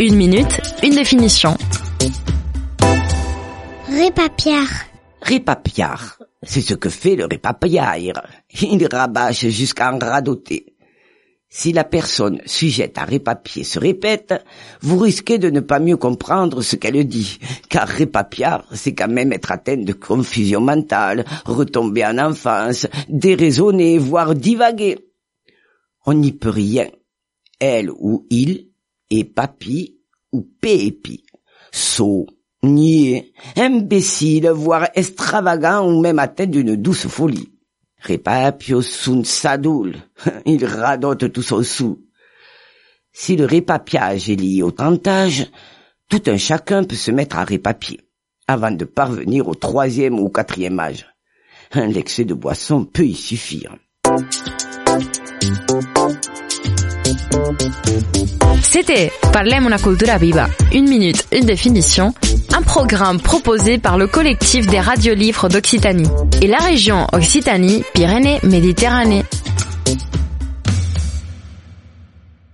Une minute, une définition. Répapiar. Répapiar, c'est ce que fait le répapiaire. Il rabâche jusqu'à en radoter. Si la personne sujette à répapier se répète, vous risquez de ne pas mieux comprendre ce qu'elle dit, car répapiar, c'est quand même être atteint de confusion mentale, retomber en enfance, déraisonner, voire divaguer. On n'y peut rien. Elle ou il est papy ou pépi. Sot, niais, imbécile, voire extravagant ou même atteint d'une douce folie. Repapio sunt sadul. Il radote tout son sou. Si le répapiage est lié au tentage, tout un chacun peut se mettre à répapier, avant de parvenir au troisième ou quatrième âge. L'excès de boisson peut y suffire. C'était Parlem una cultura viva. Une minute, une définition. Un programme proposé par le collectif des radiolivres d'Occitanie et la région Occitanie-Pyrénées-Méditerranée.